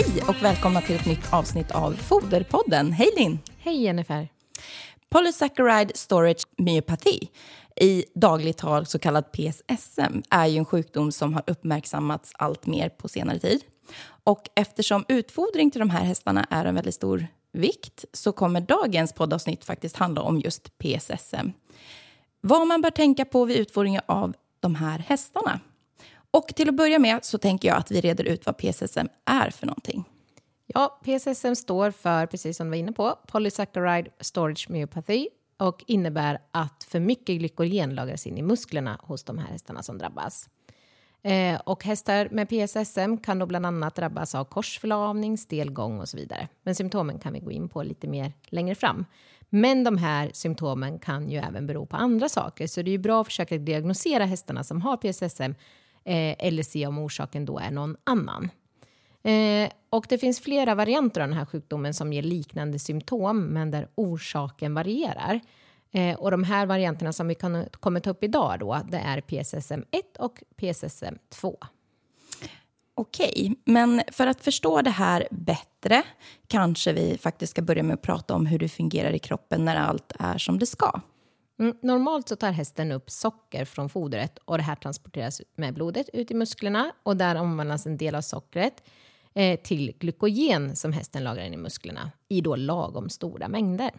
och välkomna till ett nytt avsnitt av Foderpodden. Hej Linn! Hej Jennifer! Polysaccharide Storage Myopathy, i dagligt tal så kallad PSSM, är ju en sjukdom som har uppmärksammats allt mer på senare tid. Och eftersom utfodring till de här hästarna är en väldigt stor vikt så kommer dagens poddavsnitt faktiskt handla om just PSSM. Vad man bör tänka på vid utfodring av de här hästarna. Och till att börja med så tänker jag att vi reder ut vad PSSM är för någonting. Ja, PSSM står för, precis som du var inne på, Polysaccharide Storage Myopathy och innebär att för mycket glykogen lagras in i musklerna hos de här hästarna som drabbas. Eh, och hästar med PSSM kan då bland annat drabbas av korsförlamning, stelgång och så vidare. Men symptomen kan vi gå in på lite mer längre fram. Men de här symptomen kan ju även bero på andra saker, så det är ju bra att försöka diagnosera hästarna som har PSSM Eh, eller se om orsaken då är någon annan. Eh, och det finns flera varianter av den här sjukdomen som ger liknande symptom, men där orsaken varierar. Eh, och de här varianterna som vi kan, kommer ta upp idag då, det är PSSM 1 och PSSM 2. Okej, men för att förstå det här bättre kanske vi faktiskt ska börja med att prata om hur det fungerar i kroppen när allt är som det ska. Mm, normalt så tar hästen upp socker från fodret och det här transporteras med blodet ut i musklerna och där omvandlas en del av sockret eh, till glykogen som hästen lagrar in i musklerna i då lagom stora mängder.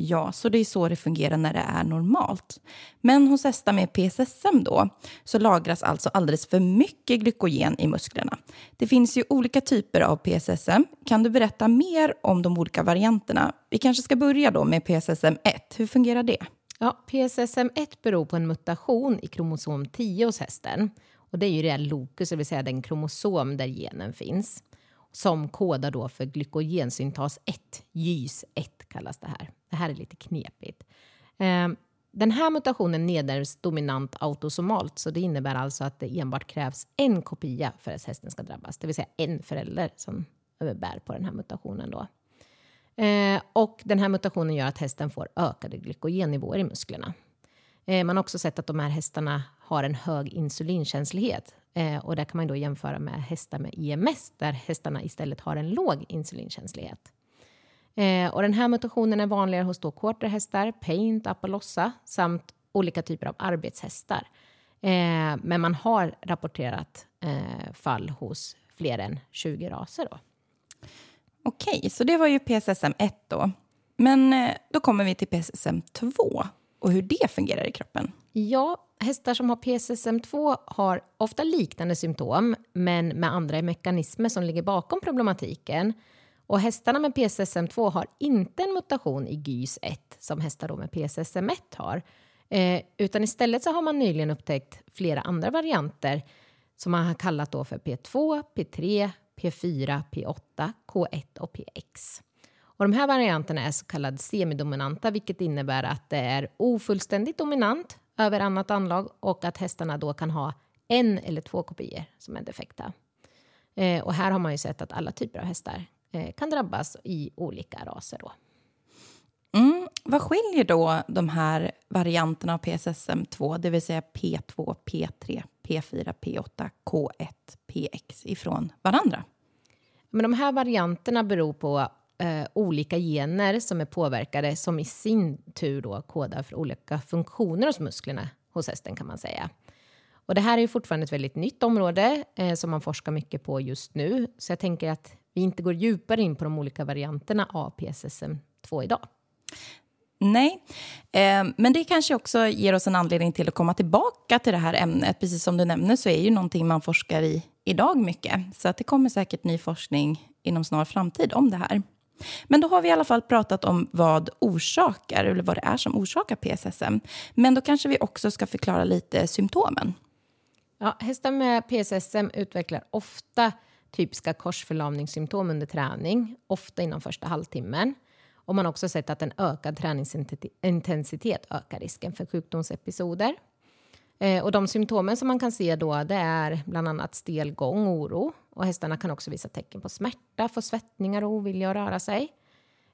Ja, så det är så det fungerar när det är normalt. Men hos hästar med PSSM då, så lagras alltså alldeles för mycket glykogen i musklerna. Det finns ju olika typer av PSSM. Kan du berätta mer om de olika varianterna? Vi kanske ska börja då med PSSM 1. Hur fungerar det? Ja, PSSM 1 beror på en mutation i kromosom 10 hos hästen. Och det är ju det lokus, det vill säga den kromosom där genen finns som kodar då för glykogensyntas 1, GYS 1 kallas det här. Det här är lite knepigt. Ehm, den här mutationen nedärvs dominant autosomalt, så det innebär alltså att det enbart krävs en kopia för att hästen ska drabbas, det vill säga en förälder som bär på den här mutationen. Då. Ehm, och den här mutationen gör att hästen får ökade glykogennivåer i musklerna. Ehm, man har också sett att de här hästarna har en hög insulinkänslighet. Och där kan man då jämföra med hästar med IMS där hästarna istället har en låg insulinkänslighet. Eh, och den här mutationen är vanligare hos då quarterhästar, paint, apalossa samt olika typer av arbetshästar. Eh, men man har rapporterat eh, fall hos fler än 20 raser. Då. Okej, så det var ju PSSM 1 då. Men eh, då kommer vi till PSSM 2 och hur det fungerar i kroppen. Ja, hästar som har PSSM2 har ofta liknande symptom men med andra mekanismer som ligger bakom problematiken. Och hästarna med PSSM2 har inte en mutation i GYS1 som hästar med PSSM1 har. Eh, utan istället så har man nyligen upptäckt flera andra varianter som man har kallat då för P2, P3, P4, P8, K1 och PX. Och de här varianterna är så kallade semidominanta vilket innebär att det är ofullständigt dominant över annat anlag och att hästarna då kan ha en eller två kopior som är defekta. Eh, och här har man ju sett att alla typer av hästar kan drabbas i olika raser. Då. Mm, vad skiljer då de här varianterna av PSSM2, det vill säga P2, P3, P4, P8, K1, PX ifrån varandra? Men de här varianterna beror på eh, olika gener som är påverkade som i sin tur då kodar för olika funktioner hos musklerna hos hästen kan man säga. Och det här är ju fortfarande ett väldigt nytt område eh, som man forskar mycket på just nu. Så jag tänker att vi inte går djupare in på de olika varianterna av PSSM2 idag. Nej, eh, men det kanske också ger oss en anledning till att komma tillbaka till det här ämnet. Precis som du nämner så är ju någonting man forskar i idag mycket. Så att det kommer säkert ny forskning inom snar framtid om det här. Men då har vi i alla fall pratat om vad orsakar, eller vad det är som orsakar PSSM. Men då kanske vi också ska förklara lite symptomen. Ja, hästar med PSSM utvecklar ofta typiska korsförlamningssymptom under träning, ofta inom första halvtimmen. Och man har också sett att en ökad träningsintensitet ökar risken för sjukdomsepisoder. Eh, och de symptomen som man kan se då det är bland annat stel gång och oro. Och hästarna kan också visa tecken på smärta, få svettningar och ovilja att röra sig.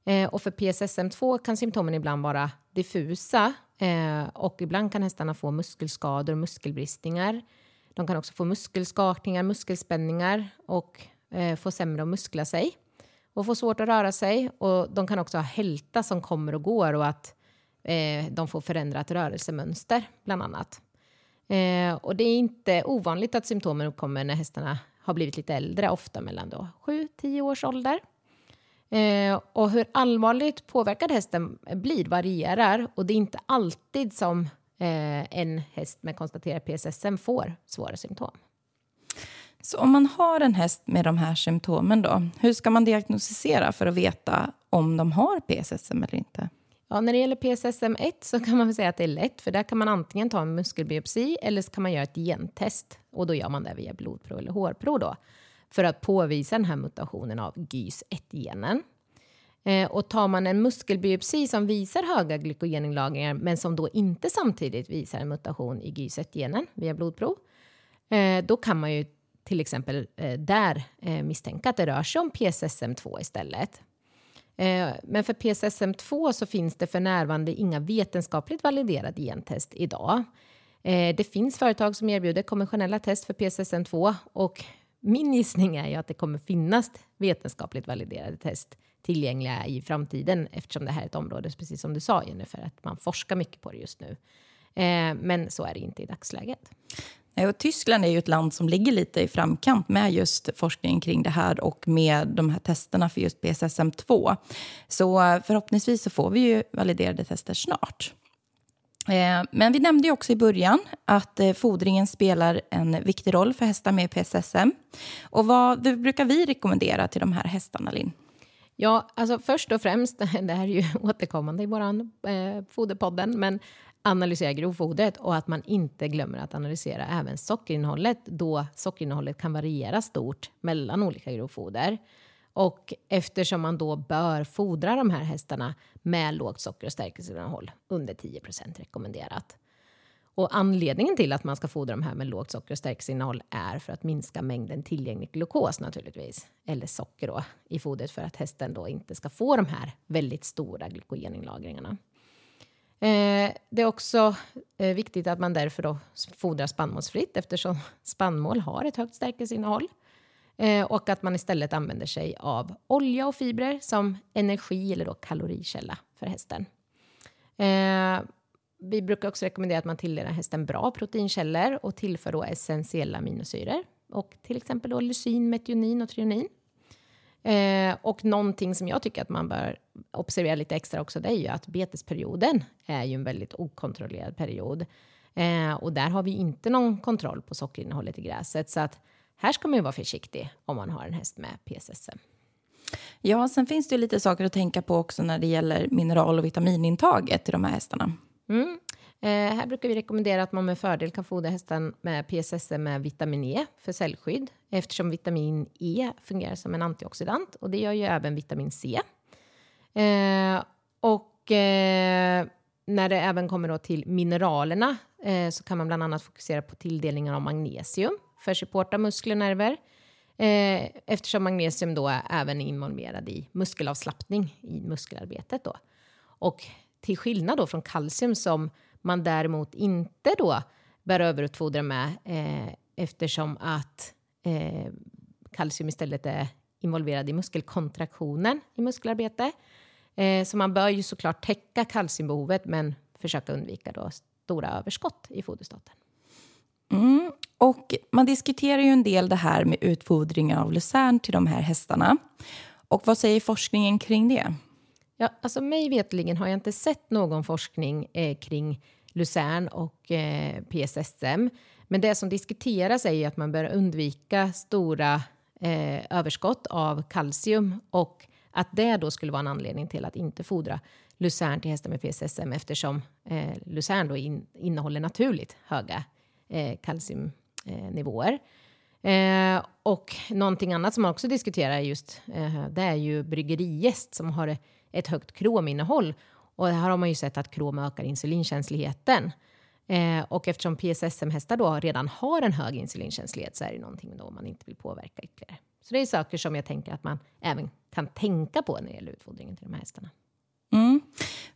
Eh, och för PSSM2 kan symptomen ibland vara diffusa eh, och ibland kan hästarna få muskelskador och muskelbristningar. De kan också få muskelskakningar, muskelspänningar och eh, få sämre att muskla sig och få svårt att röra sig. Och de kan också ha hälta som kommer och går och att eh, de får förändrat rörelsemönster, bland annat. Eh, och det är inte ovanligt att symptomen uppkommer när hästarna har blivit lite äldre, ofta mellan 7-10 års ålder. Eh, och hur allvarligt påverkad hästen blir varierar och det är inte alltid som eh, en häst med konstaterad PSSM får svåra symptom. Så om man har en häst med de här symptomen, då, hur ska man diagnostisera för att veta om de har PSSM eller inte? Ja, när det gäller PSSM1 så kan man säga att det är lätt, för där kan man antingen ta en muskelbiopsi eller så kan man göra ett gentest och då gör man det via blodprov eller hårprov då för att påvisa den här mutationen av GYS1-genen. Eh, och tar man en muskelbiopsi som visar höga glykogeninlagringar men som då inte samtidigt visar en mutation i GYZ-genen via blodprov, eh, då kan man ju till exempel eh, där eh, misstänka att det rör sig om PSSM2 istället. Eh, men för PSSM2 så finns det för närvarande inga vetenskapligt validerade gentest idag. Eh, det finns företag som erbjuder konventionella test för PSSM2 och min gissning är ju att det kommer finnas vetenskapligt validerade test tillgängliga i framtiden eftersom det här är ett område, precis som du sa Jennifer, att man forskar mycket på det just nu. Eh, men så är det inte i dagsläget. Och Tyskland är ju ett land som ligger lite i framkant med just forskningen kring det här och med de här testerna för just PSSM2. Så eh, förhoppningsvis så får vi ju validerade tester snart. Eh, men vi nämnde ju också i början att eh, fodringen spelar en viktig roll för hästar med PSSM. Och vad brukar vi rekommendera till de här hästarna, Linn? Ja, alltså först och främst, det här är ju återkommande i vår eh, foderpodden, men analysera grovfodret och att man inte glömmer att analysera även sockerinnehållet då sockerinnehållet kan variera stort mellan olika grovfoder. Och eftersom man då bör fodra de här hästarna med lågt socker och stärkelseinnehåll, under 10% rekommenderat. Och anledningen till att man ska fodra de här med lågt socker och stärkelseinnehåll är för att minska mängden tillgänglig glukos naturligtvis, eller socker då, i fodret för att hästen då inte ska få de här väldigt stora glykogeninlagringarna. Eh, det är också eh, viktigt att man därför då fodrar spannmålsfritt eftersom spannmål har ett högt stärkelseinnehåll. Eh, och att man istället använder sig av olja och fibrer som energi eller då kalorikälla för hästen. Eh, vi brukar också rekommendera att man tilldelar hästen bra proteinkällor och tillför då essentiella aminosyror och till exempel då lysin, metionin och trionin. Eh, och någonting som jag tycker att man bör observera lite extra också, det är ju att betesperioden är ju en väldigt okontrollerad period. Eh, och där har vi inte någon kontroll på sockerinnehållet i gräset. Så att här ska man ju vara försiktig om man har en häst med PSSM. Ja, sen finns det ju lite saker att tänka på också när det gäller mineral och vitaminintaget till de här hästarna. Mm. Eh, här brukar vi rekommendera att man med fördel kan fodra hästen med PSS med vitamin E för cellskydd eftersom vitamin E fungerar som en antioxidant och det gör ju även vitamin C. Eh, och eh, när det även kommer då till mineralerna eh, så kan man bland annat fokusera på tilldelningen av magnesium för supporta muskler och nerver eh, eftersom magnesium då är även involverad i muskelavslappning i muskelarbetet. Då. Och till skillnad då från kalcium som man däremot inte då bär överutfodra med eh, eftersom att eh, kalcium istället är involverad i muskelkontraktionen i muskelarbete. Eh, så man bör ju såklart täcka kalciumbehovet men försöka undvika då stora överskott i foderstaten. Mm. Och man diskuterar ju en del det här med utfodring av lucern till de här hästarna. Och vad säger forskningen kring det? Ja, alltså mig vetligen har jag inte sett någon forskning eh, kring lucern och eh, PSSM. Men det som diskuteras är ju att man bör undvika stora eh, överskott av kalcium och att det då skulle vara en anledning till att inte fodra lucern till hästar med PSSM eftersom eh, lucern då in, innehåller naturligt höga eh, kalciumnivåer. Eh, och någonting annat som man också diskuterar just eh, det är ju bryggerijäst som har ett högt krominnehåll. Och här har man ju sett att krom ökar insulinkänsligheten. Eh, och eftersom PSSM-hästar då redan har en hög insulinkänslighet så är det någonting då man inte vill påverka ytterligare. Så det är saker som jag tänker att man även kan tänka på när det gäller utfodringen till de här hästarna. Mm.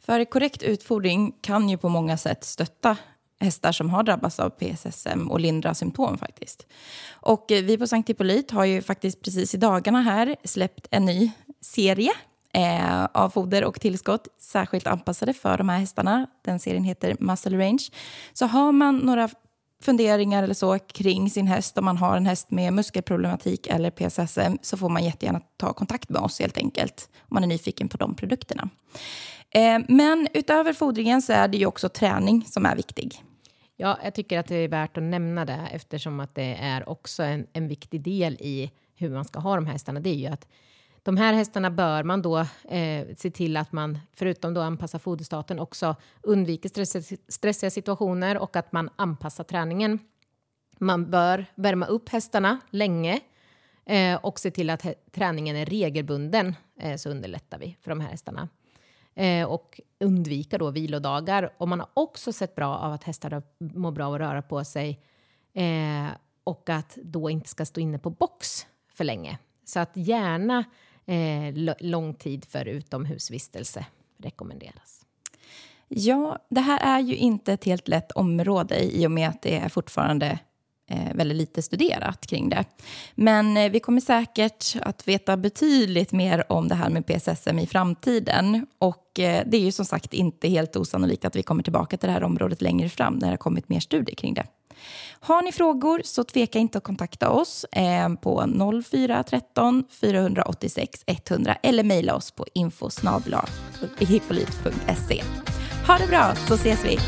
För korrekt utfodring kan ju på många sätt stötta hästar som har drabbats av PSSM och lindra symptom faktiskt. Och eh, vi på Sankt Hippolyt har ju faktiskt precis i dagarna här släppt en ny serie eh, av foder och tillskott särskilt anpassade för de här hästarna. Den serien heter Muscle Range. Så har man några funderingar eller så kring sin häst, om man har en häst med muskelproblematik eller PSSM, så får man jättegärna ta kontakt med oss helt enkelt, om man är nyfiken på de produkterna. Eh, men utöver fodringen så är det ju också träning som är viktig. Ja, jag tycker att det är värt att nämna det eftersom att det är också en, en viktig del i hur man ska ha de här hästarna. Det är ju att de här hästarna bör man då eh, se till att man, förutom då anpassa foderstaten, också undviker stress, stressiga situationer och att man anpassar träningen. Man bör värma upp hästarna länge eh, och se till att träningen är regelbunden eh, så underlättar vi för de här hästarna. Eh, och undvika då vilodagar. Och man har också sett bra av att hästar mår bra av att röra på sig eh, och att då inte ska stå inne på box för länge. Så att gärna eh, lång tid för utomhusvistelse rekommenderas. Ja, det här är ju inte ett helt lätt område i och med att det är fortfarande eh, väldigt lite studerat kring det. Men eh, vi kommer säkert att veta betydligt mer om det här med PSSM i framtiden. Och eh, det är ju som sagt inte helt osannolikt att vi kommer tillbaka till det här området längre fram när det har kommit mer studier kring det. Har ni frågor så tveka inte att kontakta oss eh, på 0413 486 100 eller mejla oss på infosnabla.hippolit.se. Ha det bra så ses vi!